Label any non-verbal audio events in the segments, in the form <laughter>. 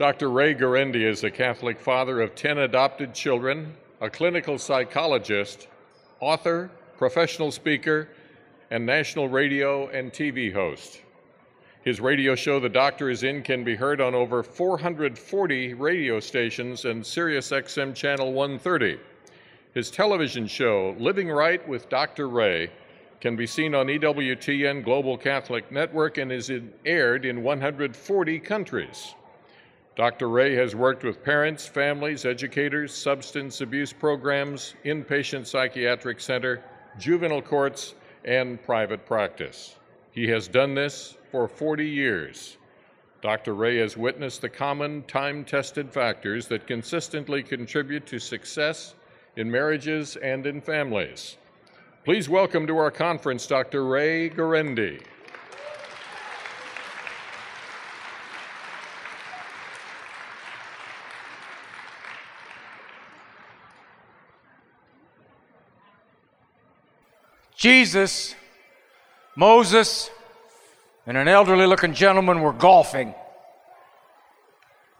Dr. Ray Guarendi is a Catholic father of 10 adopted children, a clinical psychologist, author, professional speaker, and national radio and TV host. His radio show, The Doctor Is In, can be heard on over 440 radio stations and SiriusXM Channel 130. His television show, Living Right with Dr. Ray, can be seen on EWTN Global Catholic Network and is in, aired in 140 countries. Dr. Ray has worked with parents, families, educators, substance abuse programs, inpatient psychiatric center, juvenile courts, and private practice. He has done this for 40 years. Dr. Ray has witnessed the common time tested factors that consistently contribute to success in marriages and in families. Please welcome to our conference Dr. Ray Guarendi. Jesus, Moses, and an elderly looking gentleman were golfing.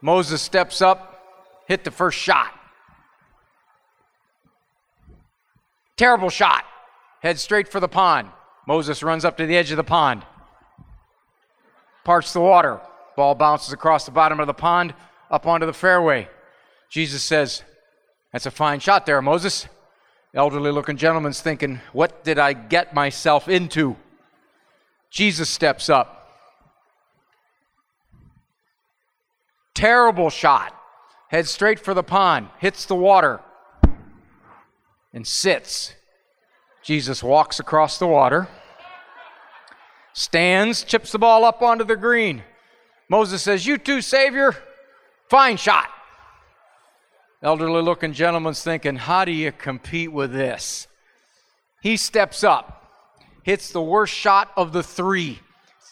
Moses steps up, hit the first shot. Terrible shot. Head straight for the pond. Moses runs up to the edge of the pond. Parts the water. Ball bounces across the bottom of the pond up onto the fairway. Jesus says, That's a fine shot there, Moses elderly looking gentleman's thinking, What did I get myself into? Jesus steps up. Terrible shot. Heads straight for the pond, hits the water, and sits. Jesus walks across the water, stands, chips the ball up onto the green. Moses says, You too, Savior. Fine shot. Elderly looking gentleman's thinking, how do you compete with this? He steps up, hits the worst shot of the three,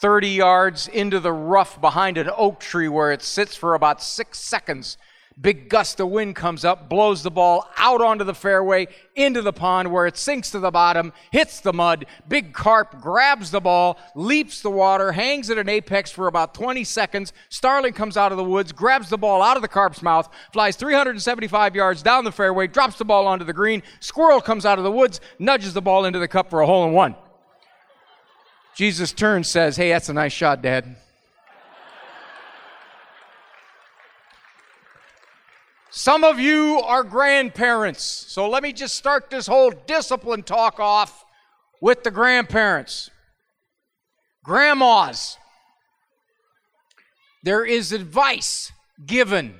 30 yards into the rough behind an oak tree where it sits for about six seconds Big gust of wind comes up, blows the ball out onto the fairway, into the pond where it sinks to the bottom, hits the mud. Big carp grabs the ball, leaps the water, hangs at an apex for about 20 seconds. Starling comes out of the woods, grabs the ball out of the carp's mouth, flies 375 yards down the fairway, drops the ball onto the green. Squirrel comes out of the woods, nudges the ball into the cup for a hole in one. Jesus turns, says, Hey, that's a nice shot, Dad. Some of you are grandparents, so let me just start this whole discipline talk off with the grandparents. Grandmas, there is advice given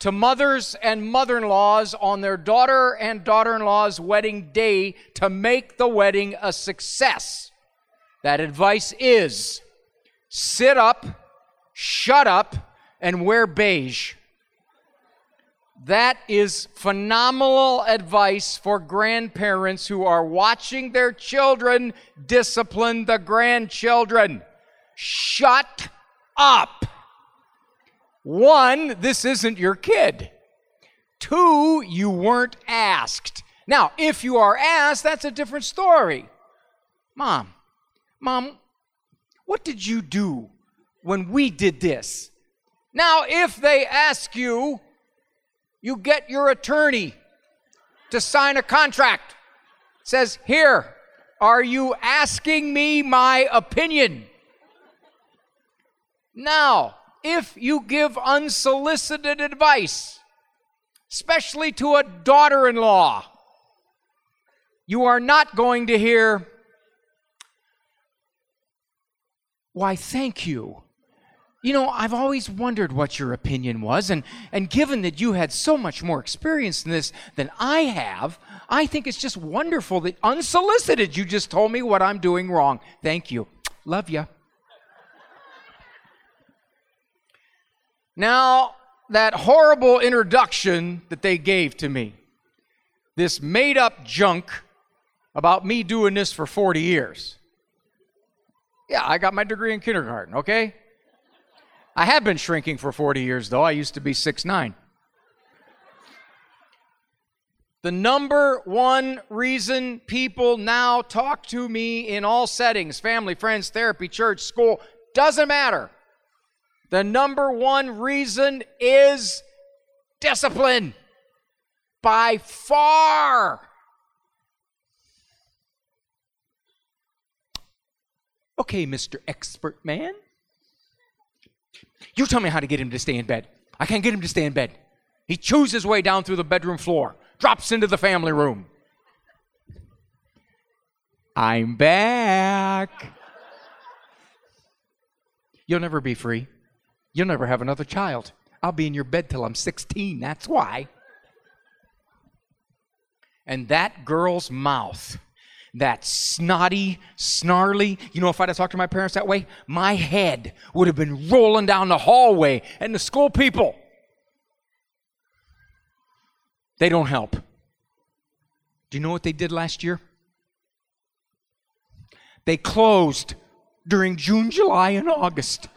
to mothers and mother in laws on their daughter and daughter in law's wedding day to make the wedding a success. That advice is sit up, shut up, and wear beige. That is phenomenal advice for grandparents who are watching their children discipline the grandchildren. Shut up. One, this isn't your kid. Two, you weren't asked. Now, if you are asked, that's a different story. Mom, Mom, what did you do when we did this? Now, if they ask you, you get your attorney to sign a contract. It says, Here, are you asking me my opinion? Now, if you give unsolicited advice, especially to a daughter in law, you are not going to hear, Why, thank you. You know, I've always wondered what your opinion was, and, and given that you had so much more experience in this than I have, I think it's just wonderful that unsolicited you just told me what I'm doing wrong. Thank you. Love you. Now, that horrible introduction that they gave to me, this made up junk about me doing this for 40 years. Yeah, I got my degree in kindergarten, okay? I have been shrinking for 40 years, though. I used to be six nine. The number one reason people now talk to me in all settings family, friends, therapy, church, school doesn't matter. The number one reason is discipline. By far. Okay, Mr. Expert Man. You tell me how to get him to stay in bed. I can't get him to stay in bed. He chews his way down through the bedroom floor, drops into the family room. I'm back. You'll never be free. You'll never have another child. I'll be in your bed till I'm 16. That's why. And that girl's mouth, that snotty, snarly, you know, if I'd have talked to my parents that way, my head would have been rolling down the hallway and the school people. They don't help. Do you know what they did last year? They closed during June, July, and August.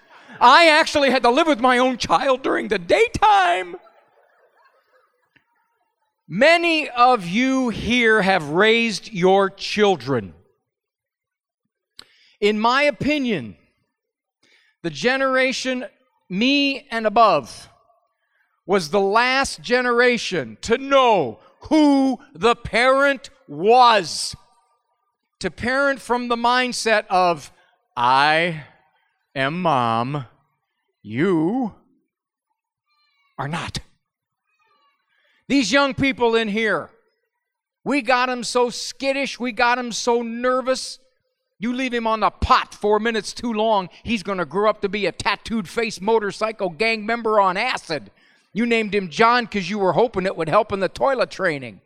I actually had to live with my own child during the daytime. Many of you here have raised your children. In my opinion, the generation me and above was the last generation to know who the parent was. To parent from the mindset of, I am mom, you are not. These young people in here, we got them so skittish, we got them so nervous. You leave him on the pot four minutes too long, he's going to grow up to be a tattooed face motorcycle gang member on acid. You named him John because you were hoping it would help in the toilet training.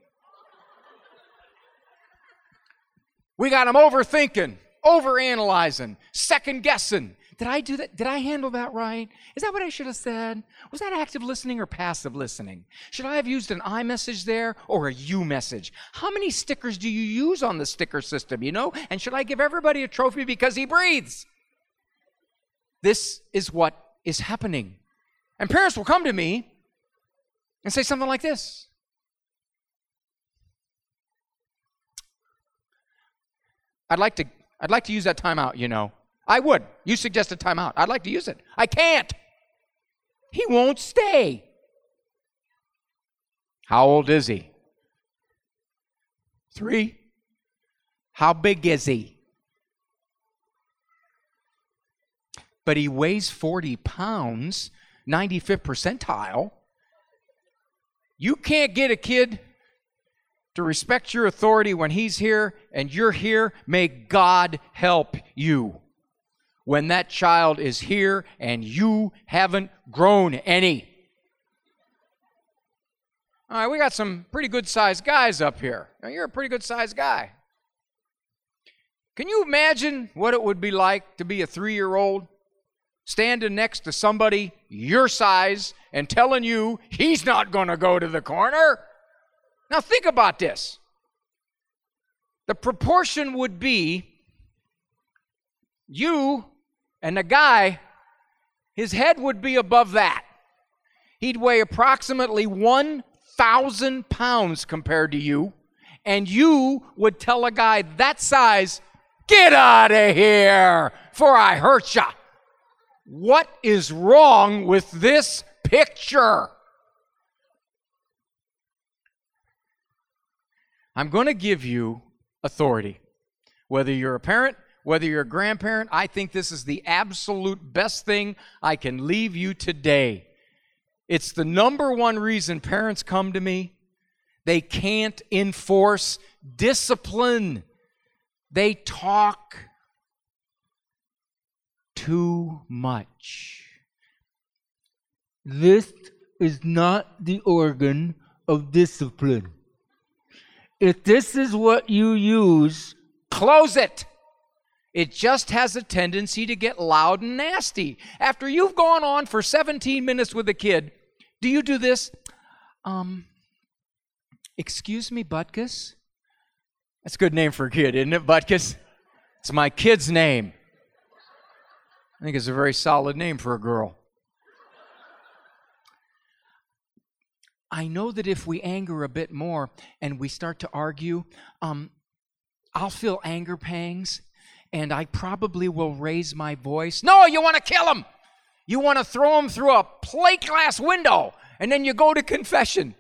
We got him overthinking, overanalyzing, second guessing. Did I do that? Did I handle that right? Is that what I should have said? Was that active listening or passive listening? Should I have used an I message there or a you message? How many stickers do you use on the sticker system, you know? And should I give everybody a trophy because he breathes? This is what is happening. And parents will come to me and say something like this I'd like to, I'd like to use that timeout, you know. I would. You suggested timeout. I'd like to use it. I can't. He won't stay. How old is he? Three. How big is he? But he weighs 40 pounds, 95th percentile. You can't get a kid to respect your authority when he's here and you're here. May God help you when that child is here and you haven't grown any. All right, we got some pretty good sized guys up here. Now, you're a pretty good sized guy. Can you imagine what it would be like to be a three year old standing next to somebody your size and telling you he's not going to go to the corner? Now, think about this. The proportion would be you and the guy, his head would be above that. He'd weigh approximately 1,000 pounds compared to you, and you would tell a guy that size, Get out of here, for I hurt ya. What is wrong with this picture? I'm going to give you authority. Whether you're a parent, whether you're a grandparent, I think this is the absolute best thing I can leave you today. It's the number one reason parents come to me. They can't enforce discipline, they talk too much. This is not the organ of discipline. If this is what you use, close it. It just has a tendency to get loud and nasty. After you've gone on for 17 minutes with a kid, do you do this? Um, excuse me, Butkus? That's a good name for a kid, isn't it, Butkus? It's my kid's name. I think it's a very solid name for a girl. I know that if we anger a bit more and we start to argue, um, I'll feel anger pangs and I probably will raise my voice. No, you want to kill him. You want to throw him through a plate glass window, and then you go to confession.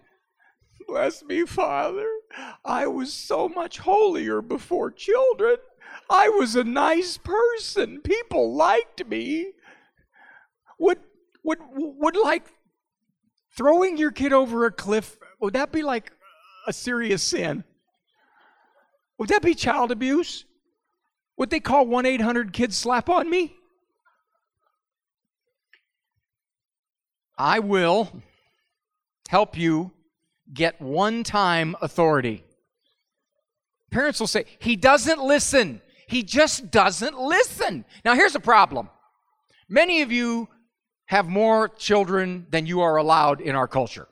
Bless me, Father. I was so much holier before children. I was a nice person. People liked me. Would would would like throwing your kid over a cliff would that be like a serious sin? Would that be child abuse? Would they call 1 800 kids slap on me? I will help you get one time authority. Parents will say, He doesn't listen. He just doesn't listen. Now, here's a problem many of you have more children than you are allowed in our culture.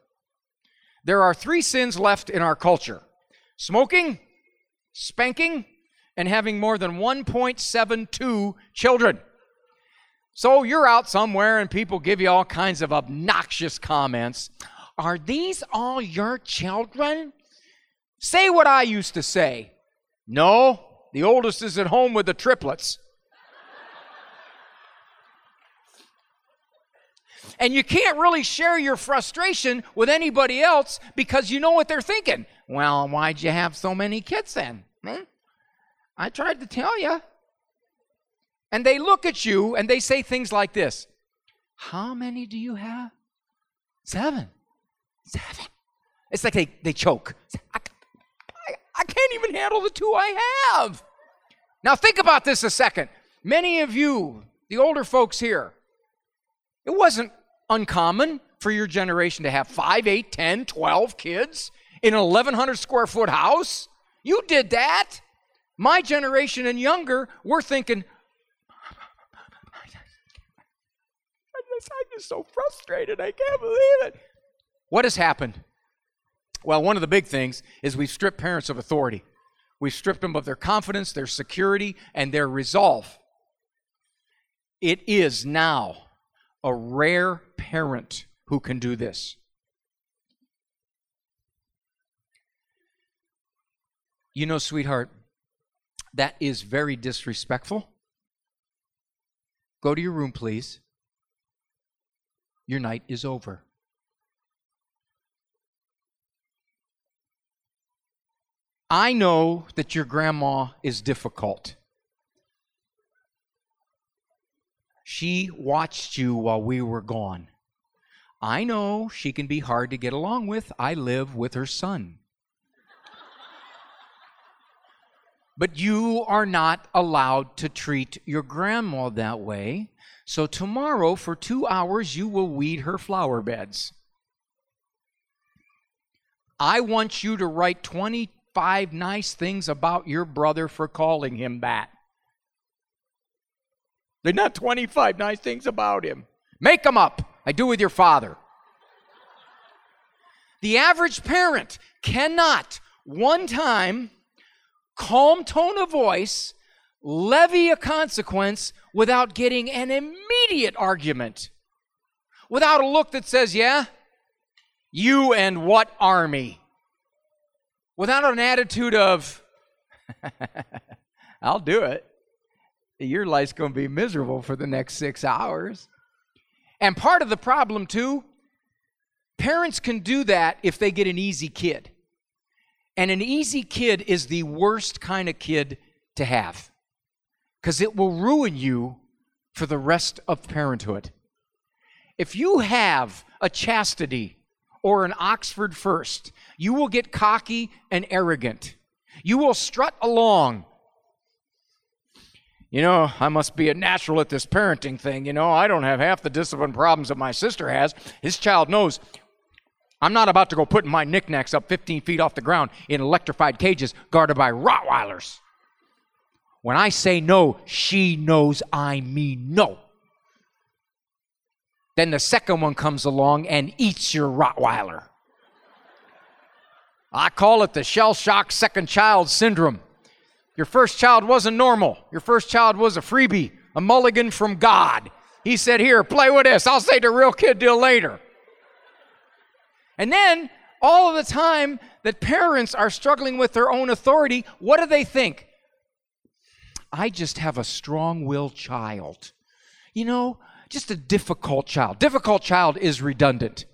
There are three sins left in our culture smoking, spanking, and having more than 1.72 children. So you're out somewhere and people give you all kinds of obnoxious comments. Are these all your children? Say what I used to say. No, the oldest is at home with the triplets. and you can't really share your frustration with anybody else because you know what they're thinking. Well, why'd you have so many kids then? Hmm? I tried to tell you. And they look at you and they say things like this How many do you have? Seven. Seven. It's like they, they choke. I, I, I can't even handle the two I have. Now, think about this a second. Many of you, the older folks here, it wasn't uncommon for your generation to have 5, 8, 10, 12 kids in an 1,100 square foot house. You did that. My generation and younger, we're thinking, I'm just so frustrated. I can't believe it. What has happened? Well, one of the big things is we've stripped parents of authority. We've stripped them of their confidence, their security, and their resolve. It is now a rare parent who can do this. You know, sweetheart, that is very disrespectful. Go to your room, please. Your night is over. I know that your grandma is difficult. She watched you while we were gone. I know she can be hard to get along with. I live with her son. But you are not allowed to treat your grandma that way. So tomorrow, for two hours, you will weed her flower beds. I want you to write 25 nice things about your brother for calling him that. They're not 25 nice things about him. Make them up. I do with your father. The average parent cannot one time calm tone of voice, levy a consequence without getting an immediate argument, without a look that says, Yeah, you and what army? Without an attitude of, <laughs> I'll do it. Your life's going to be miserable for the next six hours. And part of the problem, too, parents can do that if they get an easy kid. And an easy kid is the worst kind of kid to have because it will ruin you for the rest of parenthood. If you have a chastity or an Oxford first, you will get cocky and arrogant. You will strut along. You know, I must be a natural at this parenting thing. You know, I don't have half the discipline problems that my sister has. His child knows I'm not about to go putting my knickknacks up 15 feet off the ground in electrified cages guarded by Rottweilers. When I say no, she knows I mean no. Then the second one comes along and eats your Rottweiler. I call it the shell shock second child syndrome. Your first child wasn't normal. Your first child was a freebie, a mulligan from God. He said, Here, play with this. I'll say the real kid deal later. And then, all of the time that parents are struggling with their own authority, what do they think? I just have a strong willed child. You know, just a difficult child. Difficult child is redundant.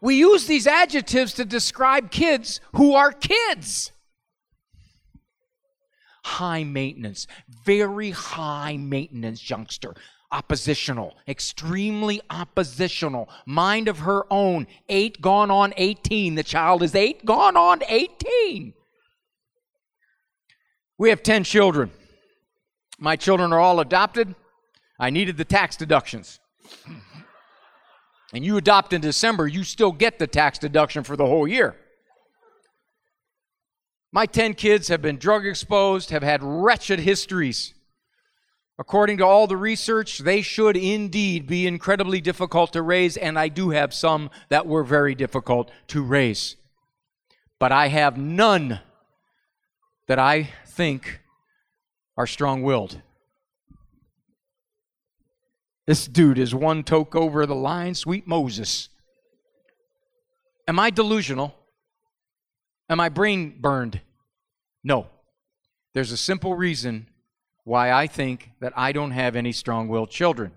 We use these adjectives to describe kids who are kids. High maintenance, very high maintenance youngster oppositional, extremely oppositional, mind of her own, eight gone on 18. The child is eight gone on 18. We have 10 children. My children are all adopted. I needed the tax deductions. And you adopt in December, you still get the tax deduction for the whole year. My 10 kids have been drug exposed, have had wretched histories. According to all the research, they should indeed be incredibly difficult to raise, and I do have some that were very difficult to raise. But I have none that I think are strong willed. This dude is one toke over the line, sweet Moses. Am I delusional? Am I brain burned? No. There's a simple reason why I think that I don't have any strong willed children.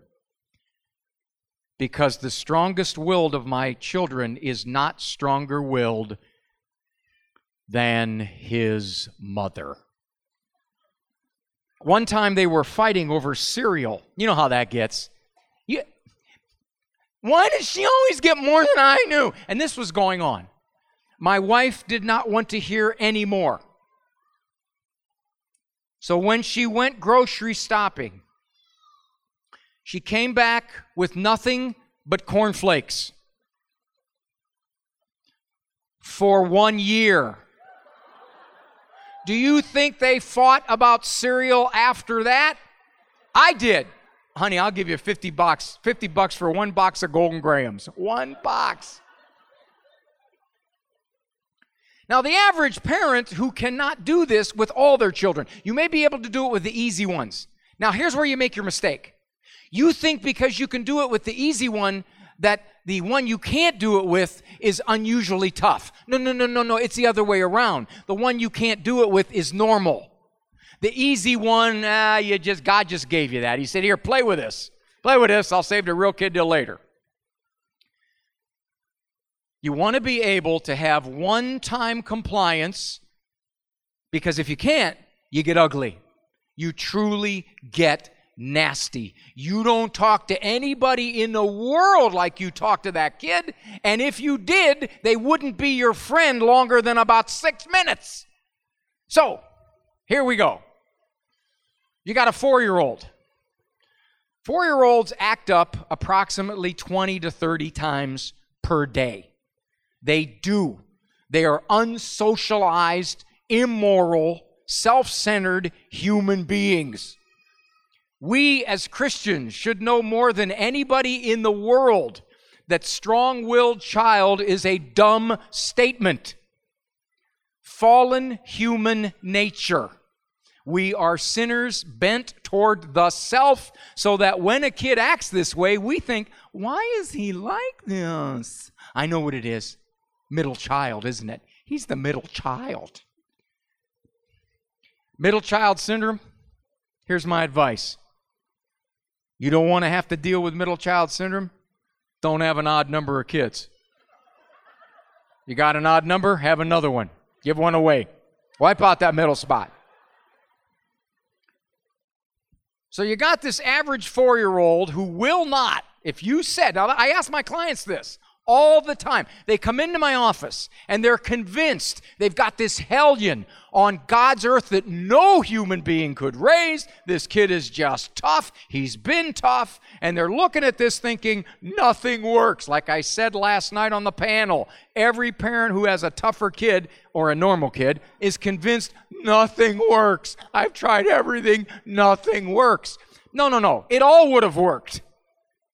Because the strongest willed of my children is not stronger willed than his mother. One time they were fighting over cereal. You know how that gets. You, why does she always get more than I knew? And this was going on. My wife did not want to hear any more. So when she went grocery stopping, she came back with nothing but cornflakes for one year. Do you think they fought about cereal after that? I did. Honey, I'll give you 50 bucks, 50 bucks for one box of Golden Grahams. One box. Now, the average parent who cannot do this with all their children, you may be able to do it with the easy ones. Now, here's where you make your mistake. You think because you can do it with the easy one that the one you can't do it with is unusually tough. No, no, no, no, no. It's the other way around. The one you can't do it with is normal. The easy one, ah, you just God just gave you that. He said, "Here, play with this. Play with this. I'll save the real kid till later." You want to be able to have one time compliance because if you can't, you get ugly. You truly get nasty. You don't talk to anybody in the world like you talk to that kid. And if you did, they wouldn't be your friend longer than about six minutes. So, here we go. You got a four year old. Four year olds act up approximately 20 to 30 times per day. They do. They are unsocialized, immoral, self centered human beings. We as Christians should know more than anybody in the world that strong willed child is a dumb statement. Fallen human nature. We are sinners bent toward the self, so that when a kid acts this way, we think, why is he like this? I know what it is middle child, isn't it? He's the middle child. Middle child syndrome, here's my advice. You don't want to have to deal with middle child syndrome? Don't have an odd number of kids. You got an odd number? Have another one. Give one away. Wipe out that middle spot. So you got this average four year old who will not, if you said, now I ask my clients this all the time. They come into my office and they're convinced they've got this hellion on God's earth that no human being could raise. This kid is just tough. He's been tough. And they're looking at this thinking nothing works. Like I said last night on the panel, every parent who has a tougher kid or a normal kid is convinced nothing works. I've tried everything, nothing works. No, no, no. It all would have worked.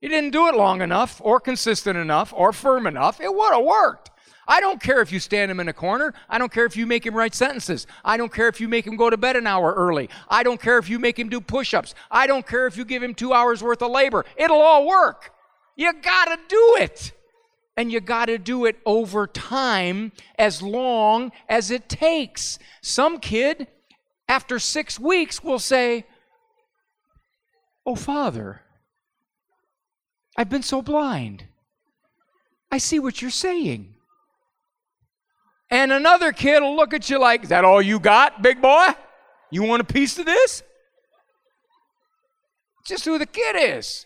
He didn't do it long enough, or consistent enough, or firm enough. It would have worked. I don't care if you stand him in a corner. I don't care if you make him write sentences. I don't care if you make him go to bed an hour early. I don't care if you make him do push ups. I don't care if you give him two hours worth of labor. It'll all work. You got to do it. And you got to do it over time as long as it takes. Some kid, after six weeks, will say, Oh, Father, I've been so blind. I see what you're saying. And another kid will look at you like, Is that all you got, big boy? You want a piece of this? Just who the kid is.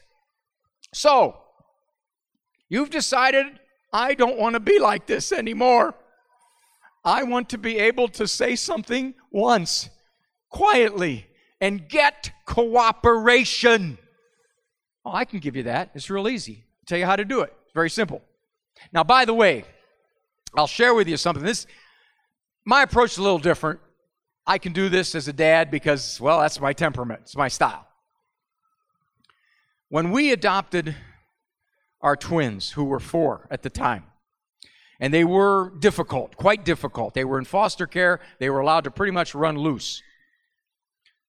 So, you've decided, I don't want to be like this anymore. I want to be able to say something once, quietly, and get cooperation. Oh, I can give you that. It's real easy. I'll tell you how to do it. It's very simple. Now, by the way, I'll share with you something. This my approach is a little different. I can do this as a dad because, well, that's my temperament. It's my style. When we adopted our twins, who were four at the time, and they were difficult, quite difficult. They were in foster care. They were allowed to pretty much run loose.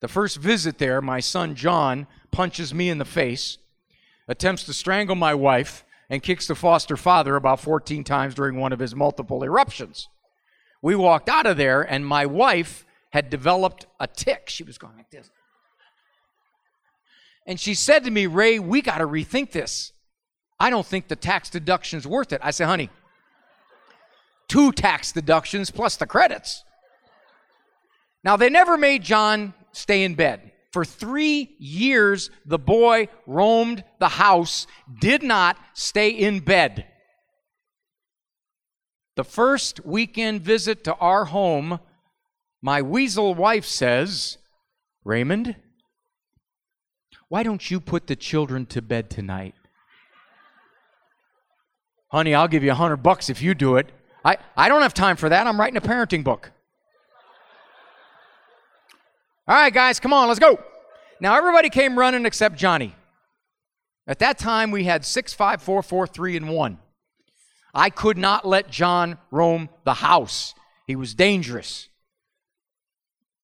The first visit there, my son John punches me in the face, attempts to strangle my wife, and kicks the foster father about 14 times during one of his multiple eruptions. We walked out of there, and my wife had developed a tick. She was going like this. And she said to me, Ray, we got to rethink this. I don't think the tax deduction's worth it. I said, honey, two tax deductions plus the credits. Now, they never made John stay in bed. For three years, the boy roamed the house, did not stay in bed. The first weekend visit to our home, my weasel wife says, Raymond, why don't you put the children to bed tonight? Honey, I'll give you a hundred bucks if you do it. I, I don't have time for that. I'm writing a parenting book. All right, guys, come on, let's go. Now, everybody came running except Johnny. At that time, we had six, five, four, four, three, and one. I could not let John roam the house. He was dangerous.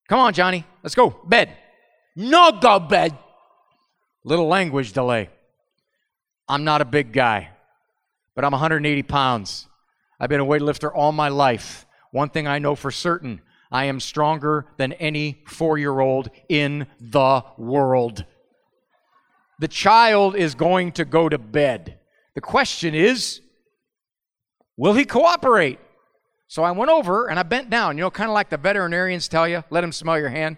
Come on, Johnny, let's go. Bed. No go bed. Little language delay. I'm not a big guy, but I'm 180 pounds. I've been a weightlifter all my life. One thing I know for certain I am stronger than any four year old in the world. The child is going to go to bed. The question is, will he cooperate? So I went over and I bent down, you know, kind of like the veterinarians tell you, let him smell your hand.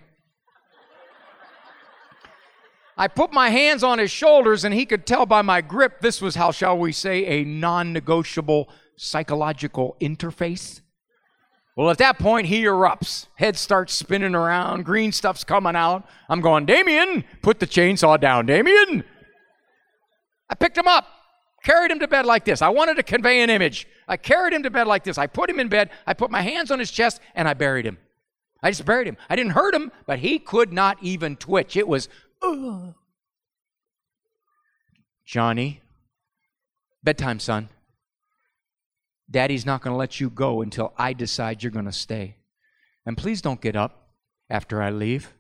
<laughs> I put my hands on his shoulders, and he could tell by my grip this was how, shall we say, a non negotiable psychological interface. Well, at that point, he erupts. Head starts spinning around. Green stuff's coming out. I'm going, Damien, put the chainsaw down, Damien. I picked him up, carried him to bed like this. I wanted to convey an image. I carried him to bed like this. I put him in bed. I put my hands on his chest, and I buried him. I just buried him. I didn't hurt him, but he could not even twitch. It was, Ugh. Johnny, bedtime, son. Daddy's not going to let you go until I decide you're going to stay. And please don't get up after I leave,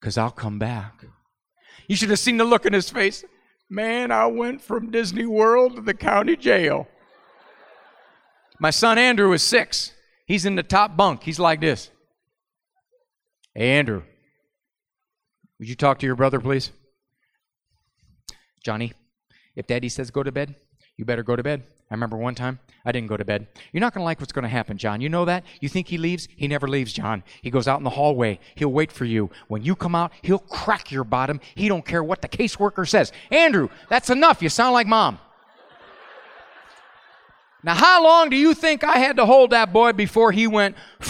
because I'll come back. You should have seen the look in his face. Man, I went from Disney World to the county jail. My son Andrew is six. He's in the top bunk. He's like this. Hey, Andrew, would you talk to your brother, please? Johnny, if daddy says go to bed, you better go to bed. I remember one time I didn't go to bed. You're not going to like what's going to happen, John. You know that? You think he leaves? He never leaves, John. He goes out in the hallway. He'll wait for you. When you come out, he'll crack your bottom. He don't care what the caseworker says. Andrew, that's enough. You sound like mom. Now, how long do you think I had to hold that boy before he went? <laughs>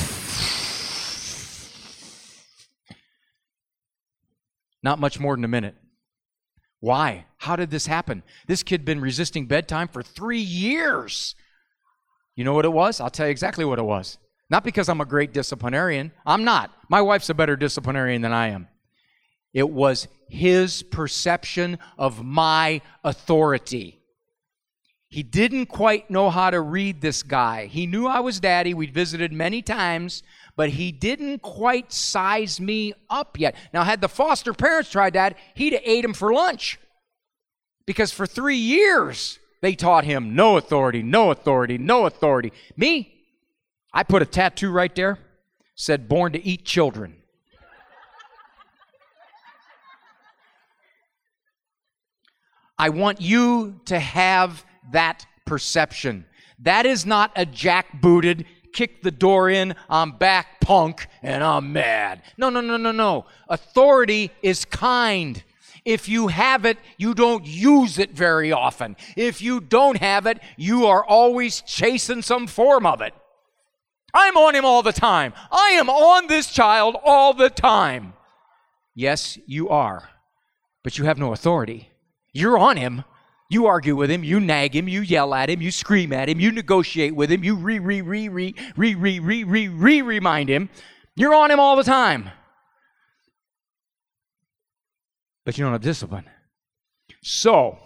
Not much more than a minute. Why? How did this happen? This kid been resisting bedtime for 3 years. You know what it was? I'll tell you exactly what it was. Not because I'm a great disciplinarian. I'm not. My wife's a better disciplinarian than I am. It was his perception of my authority. He didn't quite know how to read this guy. He knew I was daddy. We'd visited many times, but he didn't quite size me up yet. Now, had the foster parents tried that, he'd have ate him for lunch. Because for three years, they taught him no authority, no authority, no authority. Me, I put a tattoo right there, said born to eat children. I want you to have that perception. That is not a jackbooted, kick the door in, I'm back punk, and I'm mad. No, no, no, no, no. Authority is kind. If you have it, you don't use it very often. If you don't have it, you are always chasing some form of it. I'm on him all the time. I am on this child all the time. Yes, you are, but you have no authority. You're on him. You argue with him, you nag him, you yell at him, you scream at him, you negotiate with him, you re re re re re re re re re remind him. You're on him all the time. But you don't have discipline. So,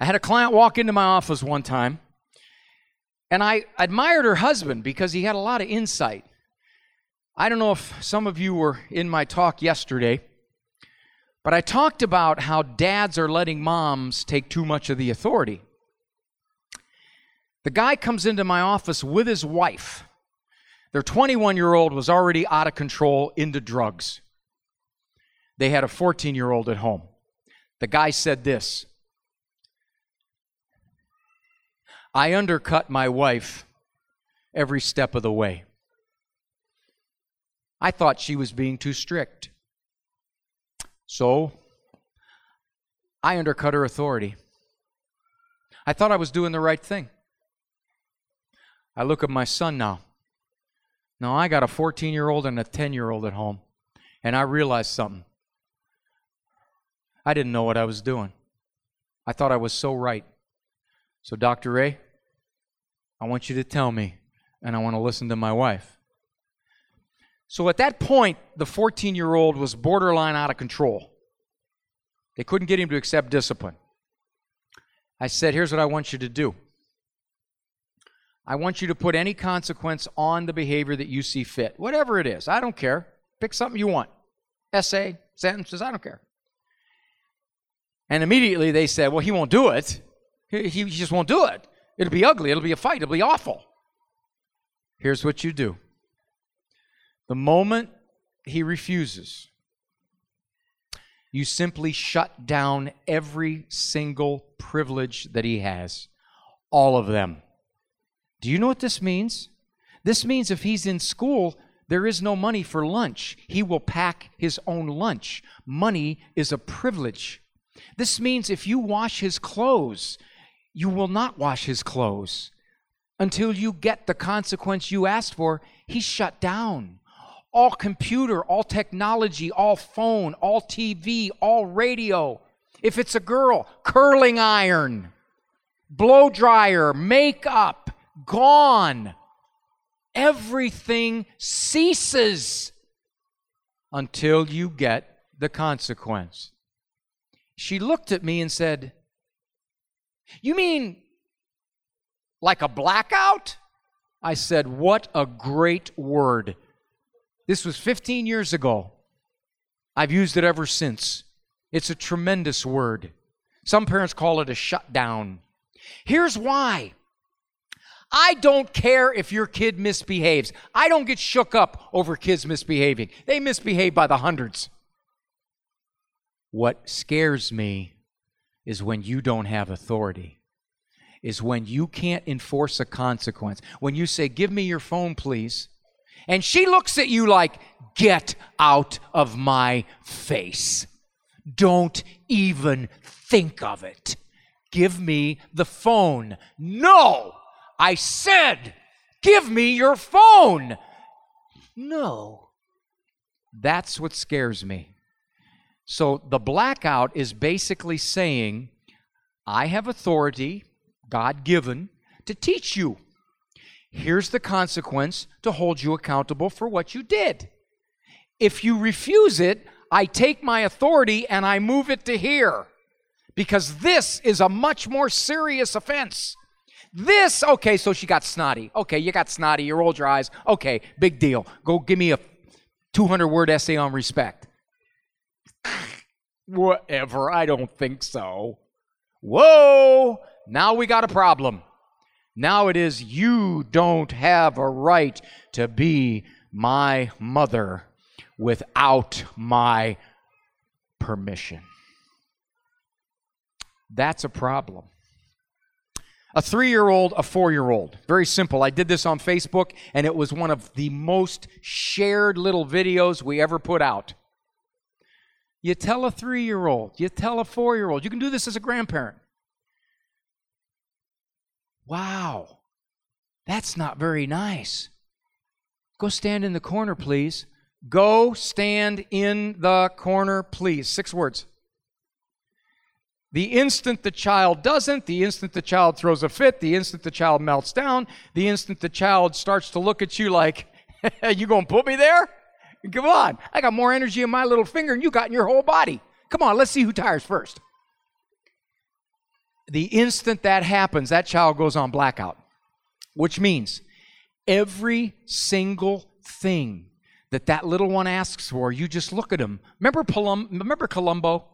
I had a client walk into my office one time, and I admired her husband because he had a lot of insight. I don't know if some of you were in my talk yesterday, but I talked about how dads are letting moms take too much of the authority. The guy comes into my office with his wife. Their 21 year old was already out of control into drugs. They had a 14 year old at home. The guy said this I undercut my wife every step of the way. I thought she was being too strict. So, I undercut her authority. I thought I was doing the right thing. I look at my son now. Now, I got a 14 year old and a 10 year old at home, and I realized something. I didn't know what I was doing. I thought I was so right. So, Dr. Ray, I want you to tell me, and I want to listen to my wife. So at that point, the 14 year old was borderline out of control. They couldn't get him to accept discipline. I said, Here's what I want you to do I want you to put any consequence on the behavior that you see fit, whatever it is. I don't care. Pick something you want essay, sentences, I don't care. And immediately they said, Well, he won't do it. He, he just won't do it. It'll be ugly. It'll be a fight. It'll be awful. Here's what you do the moment he refuses, you simply shut down every single privilege that he has, all of them. Do you know what this means? This means if he's in school, there is no money for lunch. He will pack his own lunch. Money is a privilege. This means if you wash his clothes, you will not wash his clothes until you get the consequence you asked for. He's shut down all computer, all technology, all phone, all TV, all radio. If it's a girl, curling iron, blow dryer, makeup, gone. Everything ceases until you get the consequence. She looked at me and said, You mean like a blackout? I said, What a great word. This was 15 years ago. I've used it ever since. It's a tremendous word. Some parents call it a shutdown. Here's why. I don't care if your kid misbehaves. I don't get shook up over kids misbehaving. They misbehave by the hundreds. What scares me is when you don't have authority, is when you can't enforce a consequence. When you say, Give me your phone, please and she looks at you like, Get out of my face. Don't even think of it. Give me the phone. No! I said, Give me your phone. No. That's what scares me. So the blackout is basically saying, I have authority, God given, to teach you. Here's the consequence to hold you accountable for what you did. If you refuse it, I take my authority and I move it to here because this is a much more serious offense. This, okay, so she got snotty. Okay, you got snotty, you rolled your eyes. Okay, big deal. Go give me a 200 word essay on respect. <sighs> Whatever, I don't think so. Whoa, now we got a problem. Now it is, you don't have a right to be my mother without my permission. That's a problem. A three year old, a four year old. Very simple. I did this on Facebook, and it was one of the most shared little videos we ever put out. You tell a three year old, you tell a four year old, you can do this as a grandparent. Wow, that's not very nice. Go stand in the corner, please. Go stand in the corner, please. Six words. The instant the child doesn't, the instant the child throws a fit, the instant the child melts down, the instant the child starts to look at you like, <laughs> you gonna put me there? Come on, I got more energy in my little finger than you got in your whole body. Come on, let's see who tires first. The instant that happens, that child goes on blackout, which means every single thing that that little one asks for, you just look at him. Remember, Palum- remember Columbo?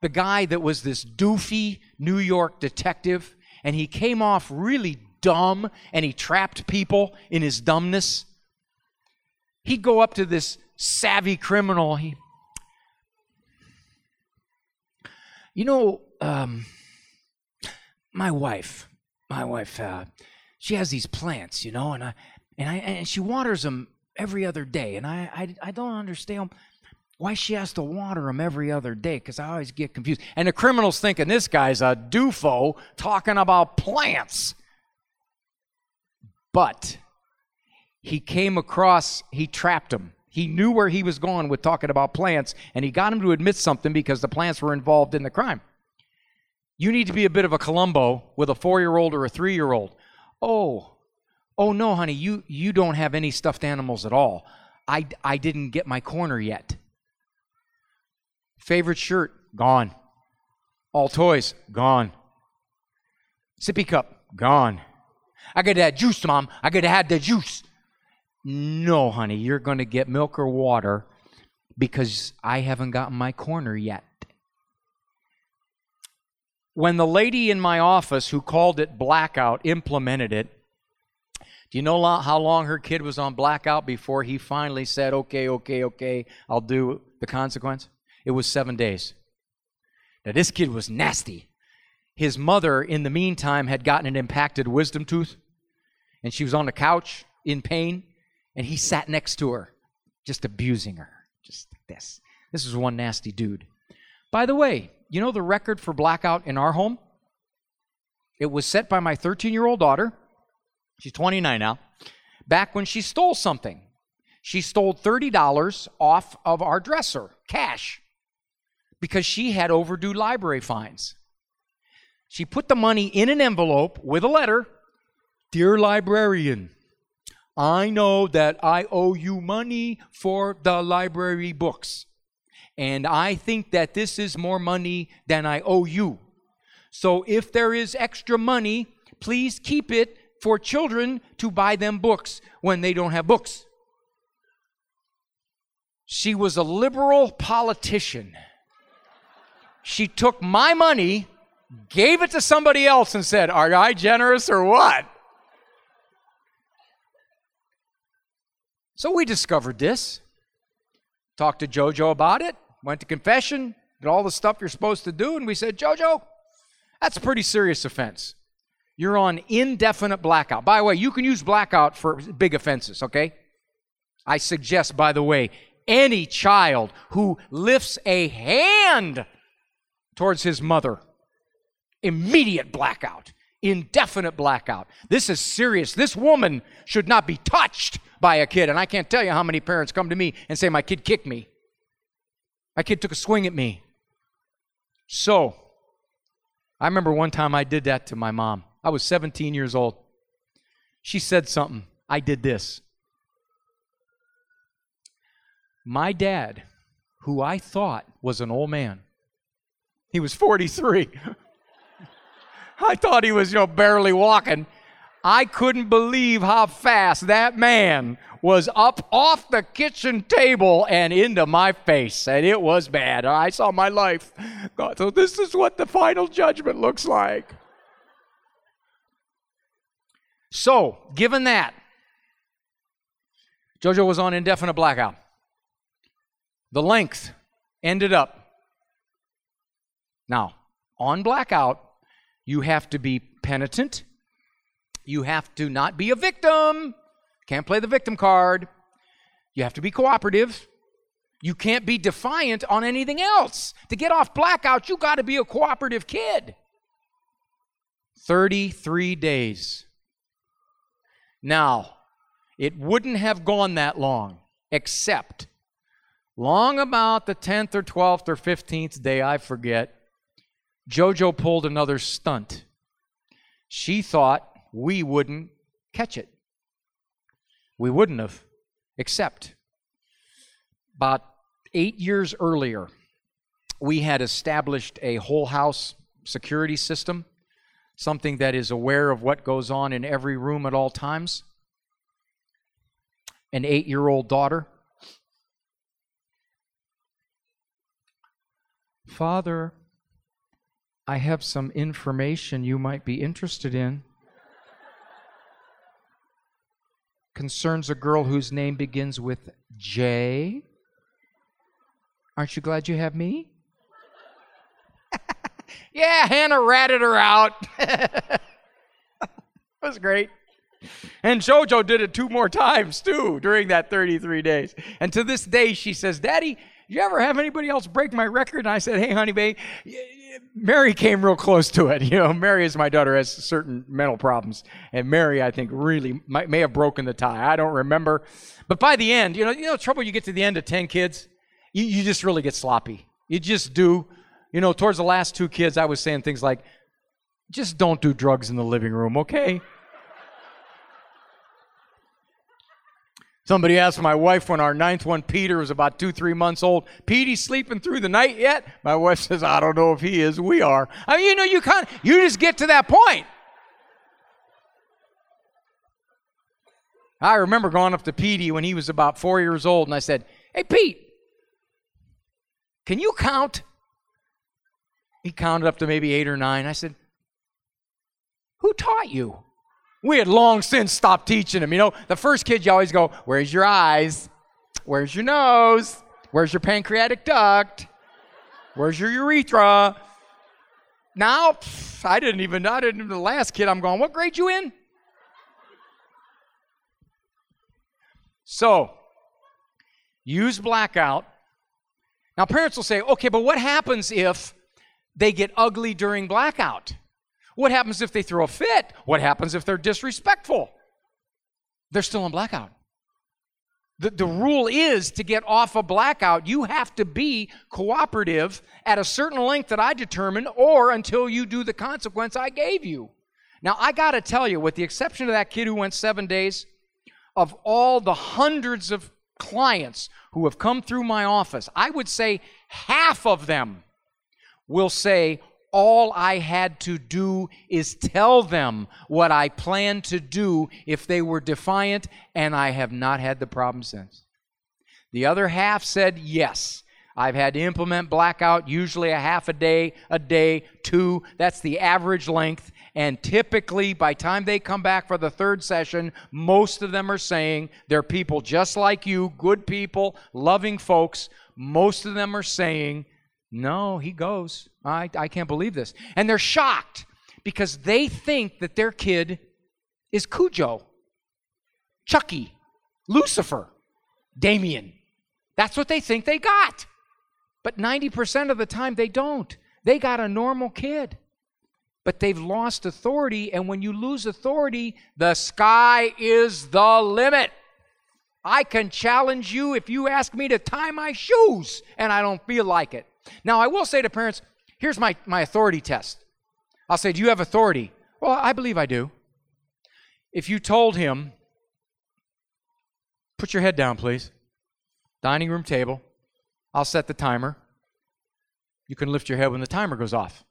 The guy that was this doofy New York detective, and he came off really dumb and he trapped people in his dumbness. He'd go up to this savvy criminal. He, you know, um, my wife, my wife, uh, she has these plants, you know, and I, and I, and she waters them every other day, and I, I, I don't understand why she has to water them every other day because I always get confused. And the criminal's thinking this guy's a doofo talking about plants. But he came across, he trapped him. He knew where he was going with talking about plants, and he got him to admit something because the plants were involved in the crime. You need to be a bit of a Columbo with a four year old or a three year old. Oh, oh no, honey, you, you don't have any stuffed animals at all. I, I didn't get my corner yet. Favorite shirt, gone. All toys, gone. Sippy cup, gone. I got to have juice, mom. I got to have the juice. No, honey, you're going to get milk or water because I haven't gotten my corner yet. When the lady in my office who called it blackout implemented it, do you know how long her kid was on blackout before he finally said, okay, okay, okay, I'll do the consequence? It was seven days. Now, this kid was nasty. His mother, in the meantime, had gotten an impacted wisdom tooth, and she was on the couch in pain and he sat next to her, just abusing her, just like this. This is one nasty dude. By the way, you know the record for blackout in our home? It was set by my 13 year old daughter. She's 29 now. Back when she stole something, she stole $30 off of our dresser, cash, because she had overdue library fines. She put the money in an envelope with a letter Dear librarian, I know that I owe you money for the library books. And I think that this is more money than I owe you. So if there is extra money, please keep it for children to buy them books when they don't have books. She was a liberal politician. She took my money, gave it to somebody else, and said, Are I generous or what? So we discovered this. Talked to JoJo about it, went to confession, did all the stuff you're supposed to do, and we said, JoJo, that's a pretty serious offense. You're on indefinite blackout. By the way, you can use blackout for big offenses, okay? I suggest, by the way, any child who lifts a hand towards his mother, immediate blackout, indefinite blackout. This is serious. This woman should not be touched by a kid. And I can't tell you how many parents come to me and say, My kid kicked me. My kid took a swing at me. So, I remember one time I did that to my mom. I was 17 years old. She said something. I did this. My dad, who I thought was an old man, he was 43. <laughs> I thought he was, you know, barely walking. I couldn't believe how fast that man was up off the kitchen table and into my face. And it was bad. I saw my life. God, so this is what the final judgment looks like. So, given that, JoJo was on indefinite blackout. The length ended up. Now, on blackout, you have to be penitent. You have to not be a victim. Can't play the victim card. You have to be cooperative. You can't be defiant on anything else. To get off blackout, you got to be a cooperative kid. 33 days. Now, it wouldn't have gone that long, except long about the 10th or 12th or 15th day, I forget, JoJo pulled another stunt. She thought we wouldn't catch it. We wouldn't have, except about eight years earlier, we had established a whole house security system, something that is aware of what goes on in every room at all times. An eight year old daughter. Father, I have some information you might be interested in. Concerns a girl whose name begins with J. Aren't you glad you have me? <laughs> yeah, Hannah ratted her out. <laughs> that was great. And JoJo did it two more times too during that 33 days. And to this day, she says, Daddy, you ever have anybody else break my record? And I said, Hey, honey, babe, Mary came real close to it. <laughs> You know, Mary, as my daughter, has certain mental problems. And Mary, I think, really might, may have broken the tie. I don't remember. But by the end, you know, you know, trouble you get to the end of 10 kids? you, you just really get sloppy. You just do. You know, towards the last two kids, I was saying things like, just don't do drugs in the living room, okay? Somebody asked my wife when our ninth one, Peter, was about two, three months old, Petey sleeping through the night yet? My wife says, I don't know if he is. We are. I mean, you know, you kind of, you just get to that point. I remember going up to Petey when he was about four years old, and I said, Hey, Pete, can you count? He counted up to maybe eight or nine. I said, Who taught you? We had long since stopped teaching them. You know, the first kid, you always go, Where's your eyes? Where's your nose? Where's your pancreatic duct? Where's your urethra? Now, I didn't even, I didn't, the last kid, I'm going, What grade you in? So, use blackout now, parents will say, okay, but what happens if they get ugly during blackout? What happens if they throw a fit? What happens if they're disrespectful? They're still in blackout. The, the rule is to get off a blackout, you have to be cooperative at a certain length that I determine or until you do the consequence I gave you. Now, I got to tell you, with the exception of that kid who went seven days, of all the hundreds of clients who have come through my office, I would say half of them will say, all I had to do is tell them what I planned to do if they were defiant, and I have not had the problem since. The other half said, Yes, I've had to implement blackout, usually a half a day, a day, two. That's the average length. And typically, by time they come back for the third session, most of them are saying they're people just like you, good people, loving folks. Most of them are saying, No, he goes. I, I can't believe this. And they're shocked because they think that their kid is Cujo, Chucky, Lucifer, Damien. That's what they think they got. But 90% of the time, they don't. They got a normal kid but they've lost authority. And when you lose authority, the sky is the limit. I can challenge you if you ask me to tie my shoes and I don't feel like it. Now, I will say to parents, here's my, my authority test. I'll say, Do you have authority? Well, I believe I do. If you told him, Put your head down, please. Dining room table. I'll set the timer. You can lift your head when the timer goes off.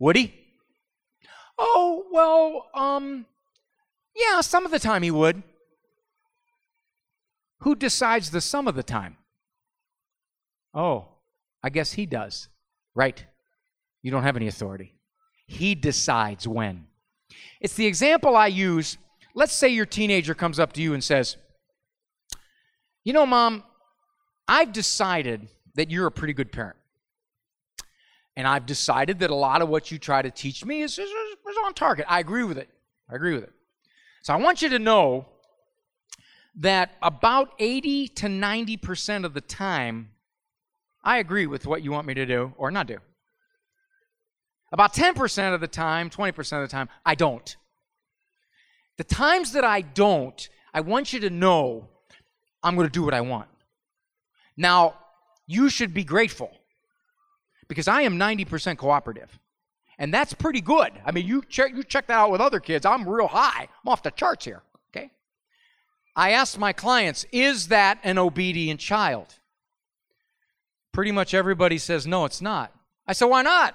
Would he? Oh, well, um, yeah, some of the time he would. Who decides the sum of the time? Oh, I guess he does. Right. You don't have any authority. He decides when. It's the example I use. Let's say your teenager comes up to you and says, You know, mom, I've decided that you're a pretty good parent. And I've decided that a lot of what you try to teach me is, is, is on target. I agree with it. I agree with it. So I want you to know that about 80 to 90% of the time, I agree with what you want me to do or not do. About 10% of the time, 20% of the time, I don't. The times that I don't, I want you to know I'm going to do what I want. Now, you should be grateful because I am 90% cooperative. And that's pretty good. I mean, you check, you check that out with other kids. I'm real high. I'm off the charts here. Okay? I ask my clients, is that an obedient child? Pretty much everybody says, no, it's not. I said, why not?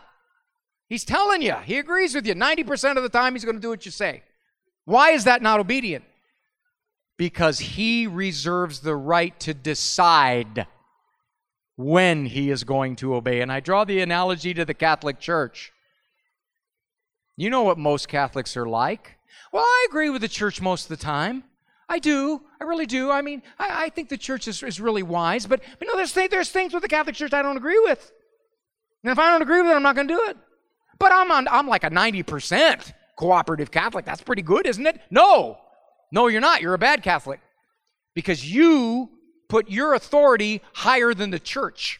He's telling you. He agrees with you. 90% of the time, he's going to do what you say. Why is that not obedient? Because he reserves the right to decide when he is going to obey. And I draw the analogy to the Catholic Church. You know what most Catholics are like. Well, I agree with the church most of the time. I do. I really do. I mean, I, I think the church is, is really wise, but, but no, there's, th- there's things with the Catholic Church I don't agree with. And if I don't agree with it, I'm not going to do it. But I'm, on, I'm like a 90% cooperative Catholic. That's pretty good, isn't it? No. No, you're not. You're a bad Catholic. Because you put your authority higher than the church.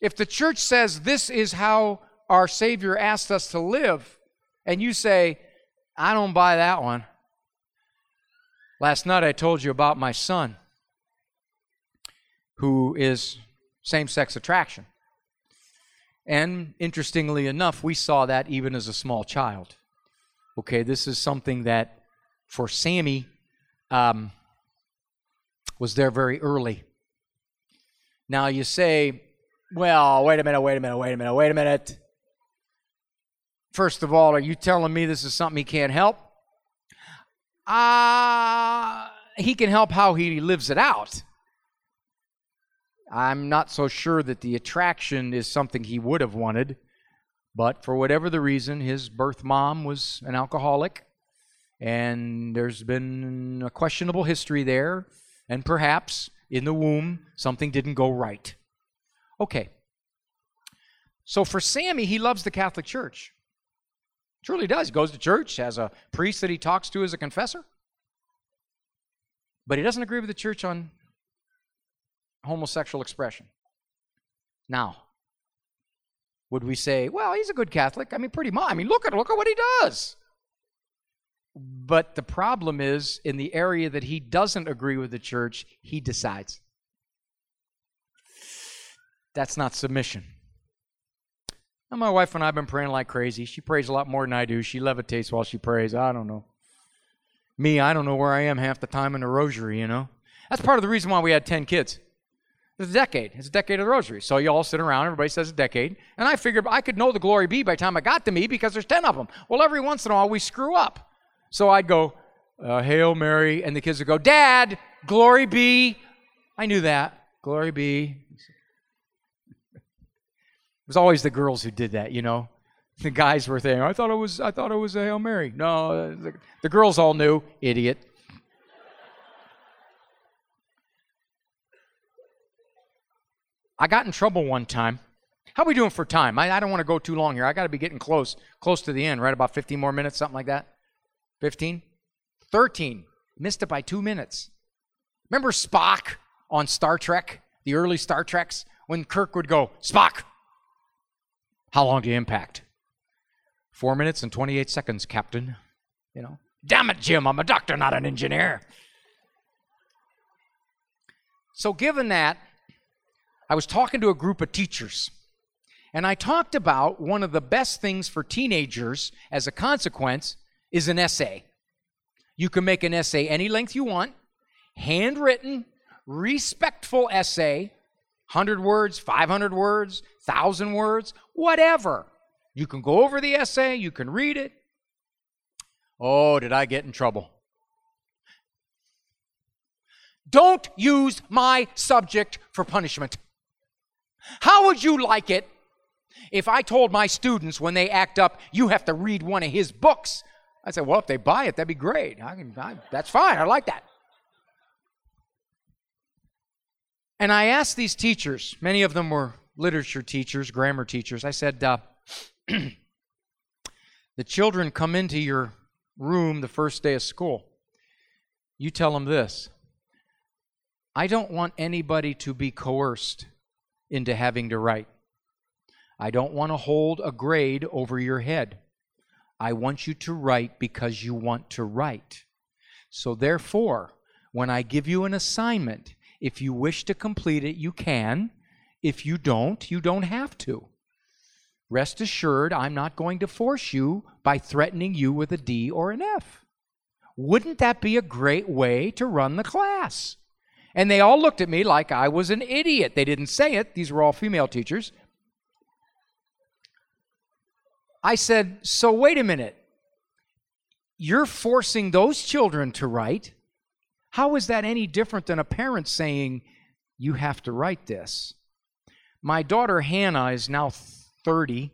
If the church says this is how our Savior asked us to live, and you say, I don't buy that one. Last night I told you about my son who is same sex attraction. And interestingly enough, we saw that even as a small child. Okay, this is something that for Sammy um, was there very early. Now you say, well, wait a minute, wait a minute, wait a minute, wait a minute. First of all, are you telling me this is something he can't help? Uh, he can help how he lives it out. I'm not so sure that the attraction is something he would have wanted, but for whatever the reason, his birth mom was an alcoholic, and there's been a questionable history there, and perhaps in the womb something didn't go right. Okay. So for Sammy, he loves the Catholic Church. Truly does. He goes to church, has a priest that he talks to as a confessor. But he doesn't agree with the church on homosexual expression. Now, would we say, well, he's a good Catholic? I mean, pretty much. I mean, look at look at what he does. But the problem is, in the area that he doesn't agree with the church, he decides. That's not submission. And my wife and I have been praying like crazy. She prays a lot more than I do. She levitates while she prays. I don't know. Me, I don't know where I am half the time in the rosary, you know? That's part of the reason why we had 10 kids. It's a decade. It's a decade of the rosary. So you all sit around, everybody says a decade. And I figured I could know the glory be by the time I got to me because there's 10 of them. Well, every once in a while we screw up. So I'd go, uh, Hail Mary, and the kids would go, Dad, glory be. I knew that. Glory be. It was always the girls who did that, you know. The guys were saying, I thought it was I thought it was a Hail Mary. No, the, the girls all knew, idiot. I got in trouble one time. How are we doing for time? I, I don't want to go too long here. I got to be getting close, close to the end, right? About 15 more minutes, something like that. 15? 13. Missed it by two minutes. Remember Spock on Star Trek, the early Star Treks, when Kirk would go, Spock, how long do you impact? Four minutes and 28 seconds, Captain. You know, damn it, Jim, I'm a doctor, not an engineer. So, given that, I was talking to a group of teachers, and I talked about one of the best things for teenagers as a consequence is an essay. You can make an essay any length you want, handwritten, respectful essay, 100 words, 500 words, 1,000 words, whatever. You can go over the essay, you can read it. Oh, did I get in trouble? Don't use my subject for punishment. How would you like it if I told my students when they act up, you have to read one of his books? I said, well, if they buy it, that'd be great. I can, I, that's fine. I like that. And I asked these teachers, many of them were literature teachers, grammar teachers. I said, uh, <clears throat> the children come into your room the first day of school. You tell them this I don't want anybody to be coerced into having to write. I don't want to hold a grade over your head. I want you to write because you want to write. So, therefore, when I give you an assignment, if you wish to complete it, you can. If you don't, you don't have to. Rest assured, I'm not going to force you by threatening you with a D or an F. Wouldn't that be a great way to run the class? And they all looked at me like I was an idiot. They didn't say it, these were all female teachers. I said, So wait a minute. You're forcing those children to write. How is that any different than a parent saying, You have to write this? My daughter Hannah is now 30.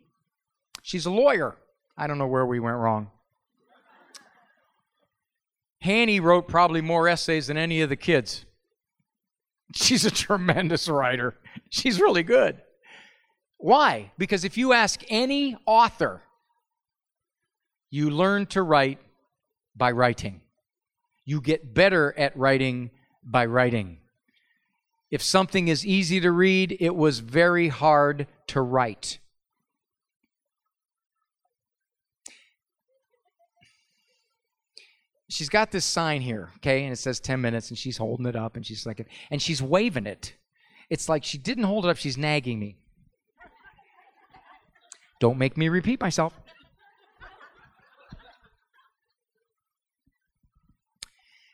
She's a lawyer. I don't know where we went wrong. Hanny wrote probably more essays than any of the kids. She's a tremendous writer. She's really good. Why? Because if you ask any author, you learn to write by writing. You get better at writing by writing. If something is easy to read, it was very hard to write. She's got this sign here, okay, and it says 10 minutes, and she's holding it up, and she's like, and she's waving it. It's like she didn't hold it up, she's nagging me. Don't make me repeat myself.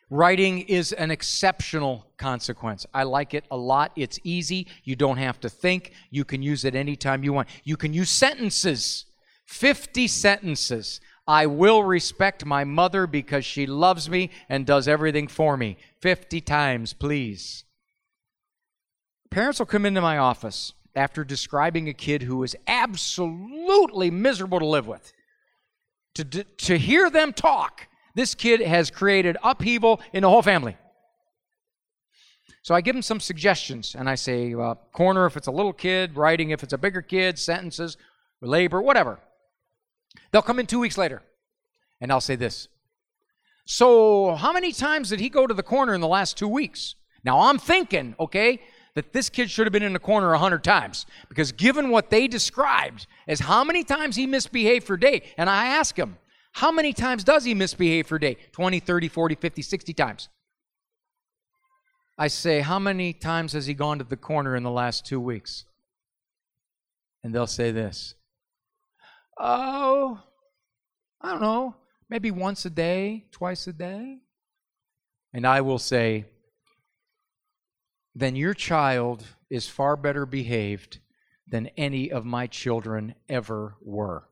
Writing is an exceptional consequence. I like it a lot. It's easy. You don't have to think. You can use it anytime you want. You can use sentences 50 sentences. I will respect my mother because she loves me and does everything for me. 50 times, please. Parents will come into my office after describing a kid who is absolutely miserable to live with. To, to hear them talk this kid has created upheaval in the whole family. So I give him some suggestions, and I say, uh, corner if it's a little kid, writing if it's a bigger kid, sentences, labor, whatever. They'll come in two weeks later, and I'll say this. So, how many times did he go to the corner in the last two weeks? Now, I'm thinking, okay, that this kid should have been in the corner a hundred times because given what they described as how many times he misbehaved for a day, and I ask him, how many times does he misbehave a day? 20, 30, 40, 50, 60 times. I say, How many times has he gone to the corner in the last two weeks? And they'll say this Oh, I don't know, maybe once a day, twice a day. And I will say, Then your child is far better behaved than any of my children ever were.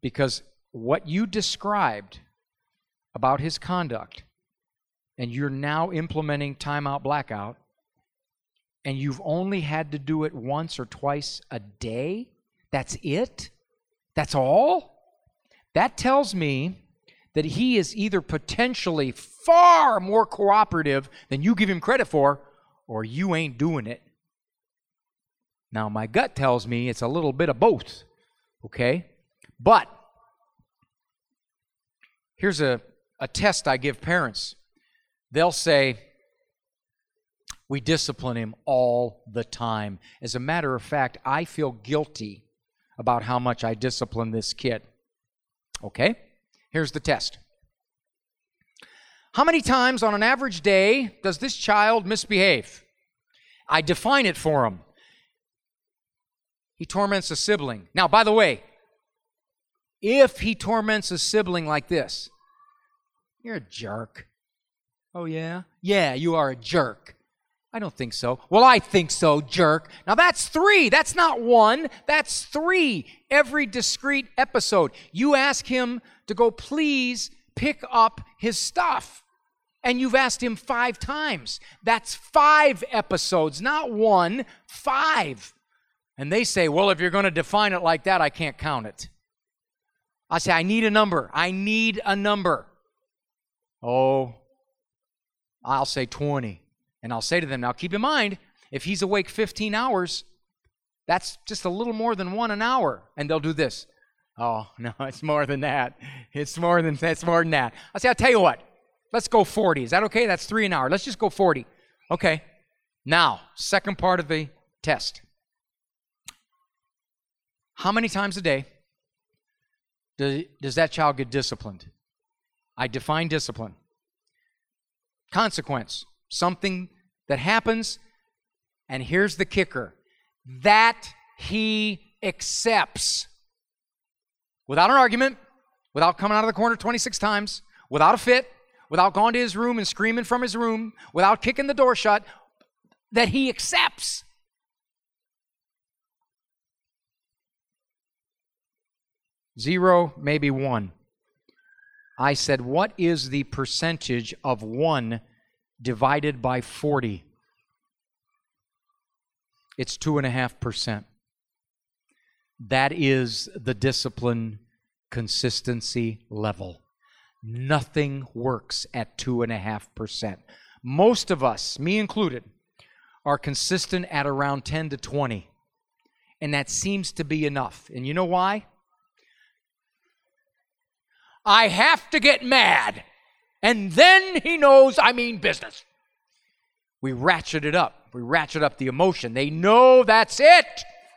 Because what you described about his conduct, and you're now implementing timeout blackout, and you've only had to do it once or twice a day, that's it? That's all? That tells me that he is either potentially far more cooperative than you give him credit for, or you ain't doing it. Now, my gut tells me it's a little bit of both, okay? But Here's a, a test I give parents they'll say, We discipline him all the time. As a matter of fact, I feel guilty about how much I discipline this kid. Okay? Here's the test. How many times on an average day does this child misbehave? I define it for him. He torments a sibling. Now, by the way, if he torments a sibling like this. You're a jerk. Oh, yeah? Yeah, you are a jerk. I don't think so. Well, I think so, jerk. Now that's three. That's not one. That's three every discrete episode. You ask him to go, please pick up his stuff. And you've asked him five times. That's five episodes, not one, five. And they say, well, if you're going to define it like that, I can't count it. I say, I need a number. I need a number. Oh, I'll say 20. And I'll say to them, now keep in mind, if he's awake 15 hours, That's just a little more than one an hour. And they'll do this. Oh, <laughs> no, it's more than that. It's more than that's more than that. I say, I'll tell you what. Let's go 40. Is that okay? That's three an hour. Let's just go 40. Okay. Now, second part of the test. How many times a day does, does that child get disciplined? I define discipline. Consequence. Something that happens, and here's the kicker that he accepts without an argument, without coming out of the corner 26 times, without a fit, without going to his room and screaming from his room, without kicking the door shut, that he accepts. Zero, maybe one. I said, What is the percentage of one divided by 40? It's 2.5%. That is the discipline consistency level. Nothing works at 2.5%. Most of us, me included, are consistent at around 10 to 20. And that seems to be enough. And you know why? I have to get mad. And then he knows I mean business. We ratchet it up. We ratchet up the emotion. They know that's it.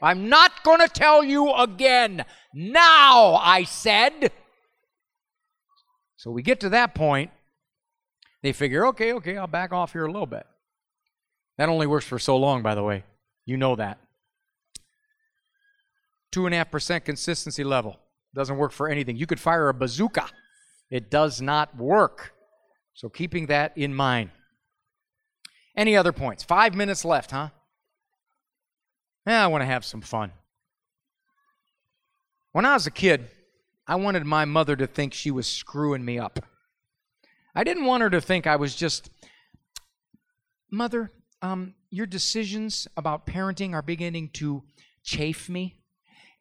I'm not going to tell you again. Now, I said. So we get to that point. They figure, okay, okay, I'll back off here a little bit. That only works for so long, by the way. You know that. Two and a half percent consistency level. Doesn't work for anything. You could fire a bazooka, it does not work. So, keeping that in mind. Any other points? Five minutes left, huh? Yeah, I want to have some fun. When I was a kid, I wanted my mother to think she was screwing me up. I didn't want her to think I was just, Mother, um, your decisions about parenting are beginning to chafe me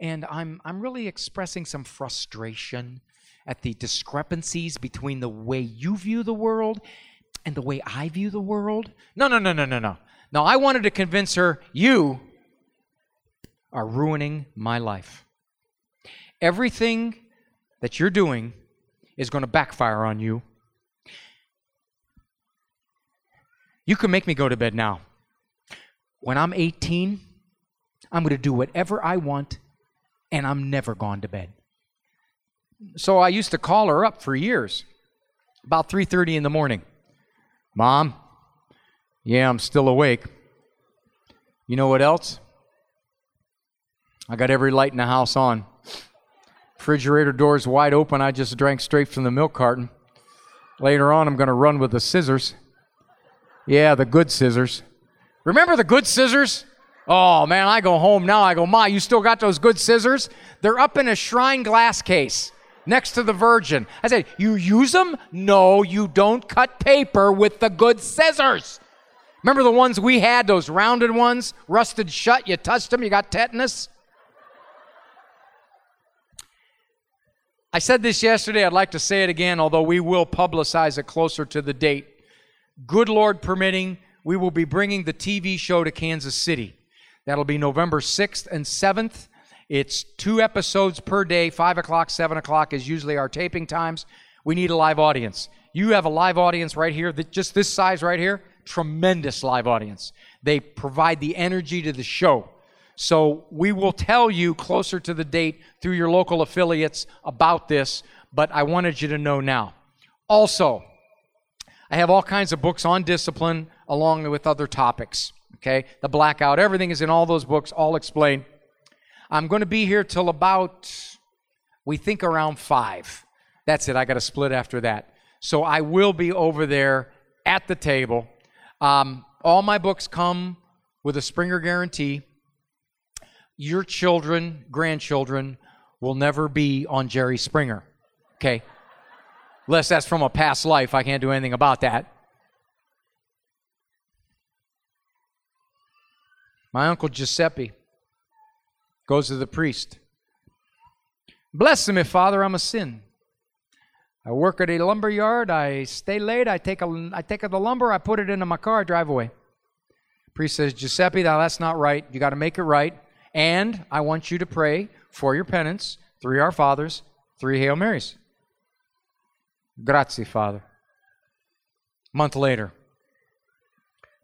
and I'm I'm really expressing some frustration at the discrepancies between the way you view the world and the way I view the world. No, no, no, no, no, no. No, I wanted to convince her you are ruining my life. Everything that you're doing is going to backfire on you. You can make me go to bed now. When I'm 18, I'm going to do whatever I want and I'm never gone to bed. So I used to call her up for years, about 3:30 in the morning. Mom, yeah, I'm still awake. You know what else? I got every light in the house on. Refrigerator doors wide open. I just drank straight from the milk carton. Later on, I'm going to run with the scissors. Yeah, the good scissors. Remember the good scissors? Oh man, I go home now. I go, Ma, you still got those good scissors? They're up in a shrine glass case next to the Virgin. I said, You use them? No, you don't cut paper with the good scissors. Remember the ones we had, those rounded ones, rusted shut? You touched them, you got tetanus? I said this yesterday, I'd like to say it again, although we will publicize it closer to the date. Good Lord permitting, we will be bringing the TV show to Kansas City. That'll be November 6th and 7th. It's two episodes per day, 5 o'clock, 7 o'clock is usually our taping times. We need a live audience. You have a live audience right here, just this size right here. Tremendous live audience. They provide the energy to the show. So we will tell you closer to the date through your local affiliates about this, but I wanted you to know now. Also, I have all kinds of books on discipline along with other topics okay? The blackout, everything is in all those books, all explained. I'm going to be here till about, we think around five. That's it. I got to split after that. So I will be over there at the table. Um, all my books come with a Springer guarantee. Your children, grandchildren, will never be on Jerry Springer, okay? Unless that's from a past life. I can't do anything about that. My uncle Giuseppe goes to the priest. Bless me, Father, I'm a sin. I work at a lumber yard. I stay late. I take a, I take the lumber. I put it into my car. I drive away. Priest says, Giuseppe, now that's not right. You got to make it right. And I want you to pray for your penance, three Our Fathers, three Hail Marys. Grazie, Father. Month later.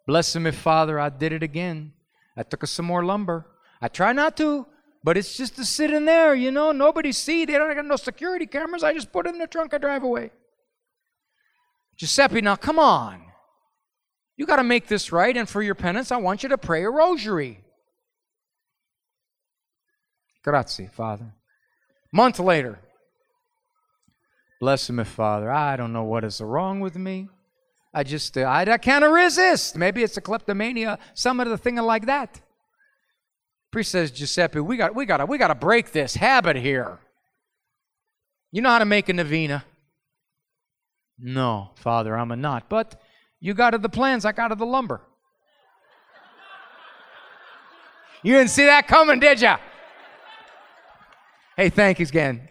Bless me, Father, I did it again. I took us some more lumber. I try not to, but it's just to sit in there, you know. Nobody see. They don't got no security cameras. I just put it in the trunk. I drive away. Giuseppe, now come on. You got to make this right, and for your penance, I want you to pray a rosary. Grazie, Father. Month later. Bless me, Father. I don't know what is wrong with me. I just, uh, I, I can't resist. Maybe it's a kleptomania, some of the thing like that. Priest says, Giuseppe, we got, we got, we got to break this habit here. You know how to make a novena? No, Father, I'm a not. But you got of the plans, I got of the lumber. You didn't see that coming, did ya? Hey, thank you again.